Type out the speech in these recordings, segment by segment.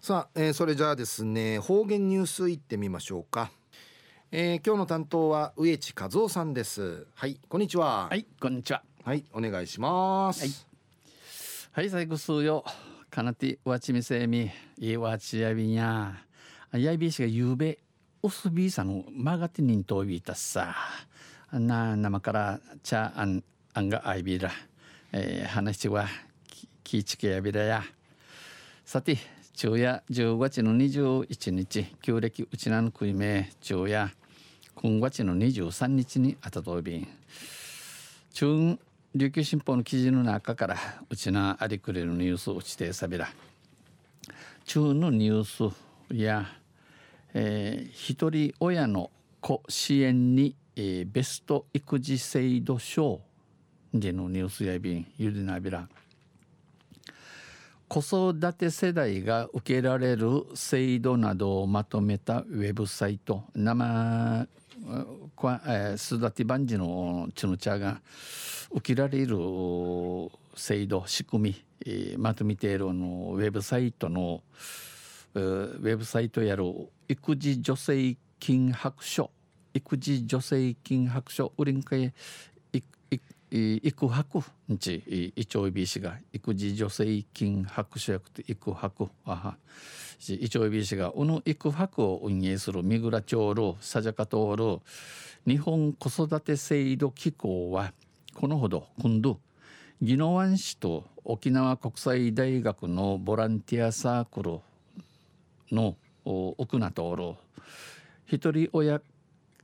さあ、えー、それじゃあですね方言ニュースいってみましょうか、えー、今日の担当は植地和夫さんです。はいこんにちは。はいこんにちは。はいお願いします。はい。はい最後数よ。かなてわちみせみいわちやびんや。やいびしがゆうべおすびさのまがてにんとびたさ。な生からちゃあんあんがあいびら、えー、話はきちけやびらや。さて昼夜10月の21日旧暦うちなの食いめ昼夜今月の23日にあたとびん中琉球新報の記事の中からうちなありくれるニュースを指定さびら中のニュースや、えー、一人親の子支援に、えー、ベスト育児制度賞でのニュースやびんゆでなびら子育て世代が受けられる制度などをまとめたウェブサイト生すだてばんじのちの茶が受けられる制度仕組み、まとめているのウェブサイトのウェブサイトやる育児助成金白書。育児助成金白書。売りんかえ育白日一応び氏が育児助成金白書役と育白あは一応び氏がこの育白を運営する三倉町路佐ジャカ通る日本子育て制度機構はこのほど今度宜野湾市と沖縄国際大学のボランティアサークルの奥名通る一人親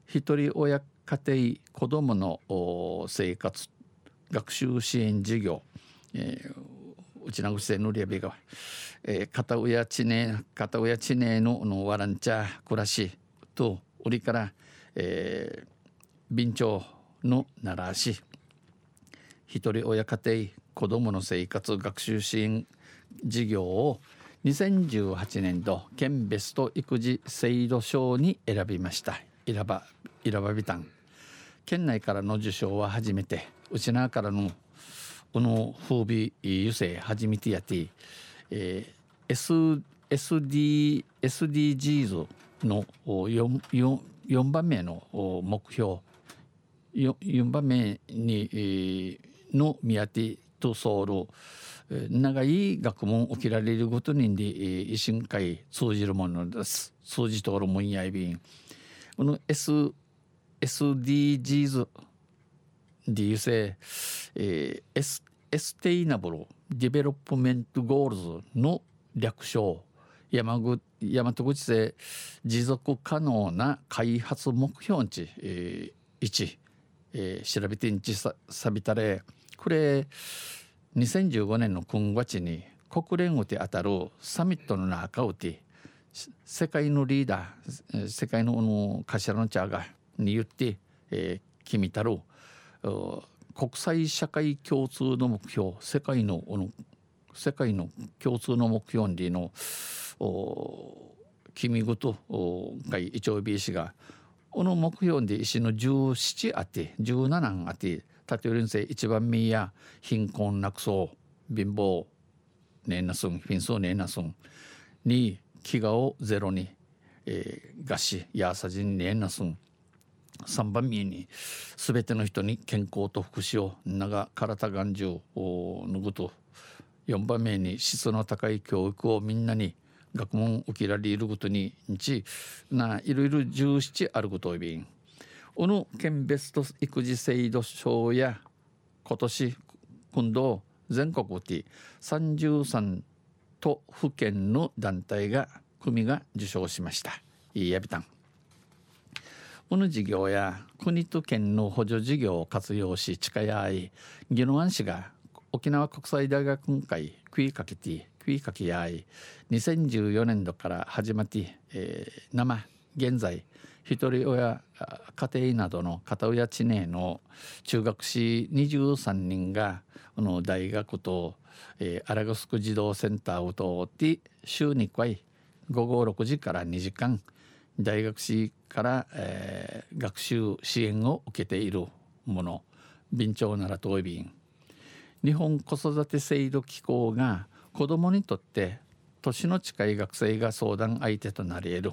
一人親家庭子どもの生活学習支援事業、えー、うちなぐせぬりやびが、えー、片親地ね片親地ねののワランチャ暮らしと売りから、えー、便長のならし一人親家庭子どもの生活学習支援事業を2018年度県ベスト育児制度賞に選びました。選ば選ばびたん。県内からの受賞は初めてうちなからのこの風美油性初めてやって、えー、S SD SDGs の 4, 4, 4番目の目標 4, 4番目に、えー、の宮手とソウル長い学問起きられるごとにで維新会通じるものです。通じとるもんやいびん。この S SDGs でいうせ、えー、エスエステイナブルディベロップメントゴールズの略称。山口大和口で持続可能な開発目標値、えー、1、えー、調べてんちささびたれ。これ2015年の9月に国連をて当たるサミットの中をて世界のリーダー世界のの頭のチャーがに言って、えー、決めたる国際社会共通の目標世界のの世界の共通の目標にの君ごとが一応 B 氏がこの目標で石の17あって17あって縦寄りせ一番目や貧困なくそう貧乏ねえなすん貧相ねえなすんに飢餓をゼロに、えー、餓死やさじにねえなすん。3番目に全ての人に健康と福祉を長体眼中を脱ぐと4番目に質の高い教育をみんなに学問受けられることに日ないろいろ17あることをびんおの県ベスト育児制度賞や今年今度全国で33都府県の団体が組が受賞しました。いいやびたん。この事業や国と県の補助事業を活用し近やい宜野湾市が沖縄国際大学会食いかけて食いかけやい2014年度から始まって、えー、生現在一人親家庭などの片親地名の中学士23人がこの大学と、えー、アラゴスク児童センターを通って週2回午後6時から2時間大学士から、えー、学習支援を受けているもの備長なら東便日本子育て制度機構が子どもにとって年の近い学生が相談相手となり得る。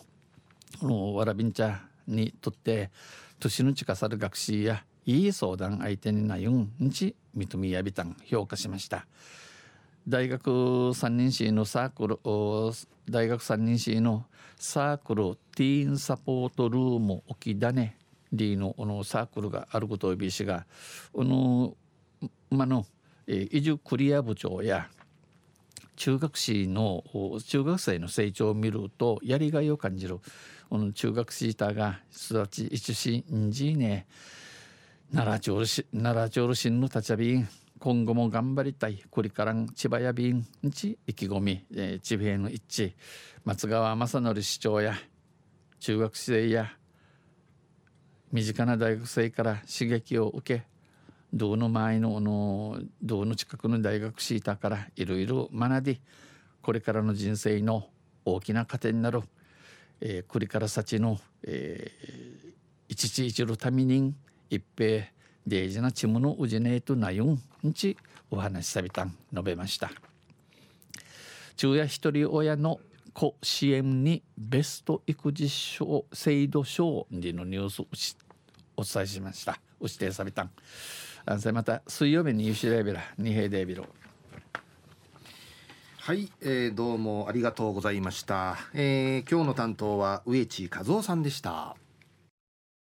このわらびんちゃにとって年の近さる学士やいい相談相手になゆんち認めやびたん評価しました。大学3年生のサークル大学3年生のサークルティーンサポートルーム沖種リーののサークルがあることをびしがこのまの、えー、移住クリア部長や中学生の中学生の成長を見るとやりがいを感じるこの中学生たが育ち一しんじね。奈良町し奈良町市の立ちびん今後も頑張りたい。これから千葉や便ち意気込み、えー、地平の一致。松川正則市長や中学生や身近な大学生から刺激を受け道の前のの道の近くの大学シータからいろいろ学びこれからの人生の大きな糧になる、えー、これから先の、えー、一日一るために一平大事なチムのうじねえとなゆんんちお話しさびたん述べました。昼夜一人親の子支援にベスト育児賞制度賞でのニュースお伝えしましたお指定さびた。んあんまた水曜日にユシレベラ二平デビロはい、えー、どうもありがとうございました、えー、今日の担当は植地和夫さんでした。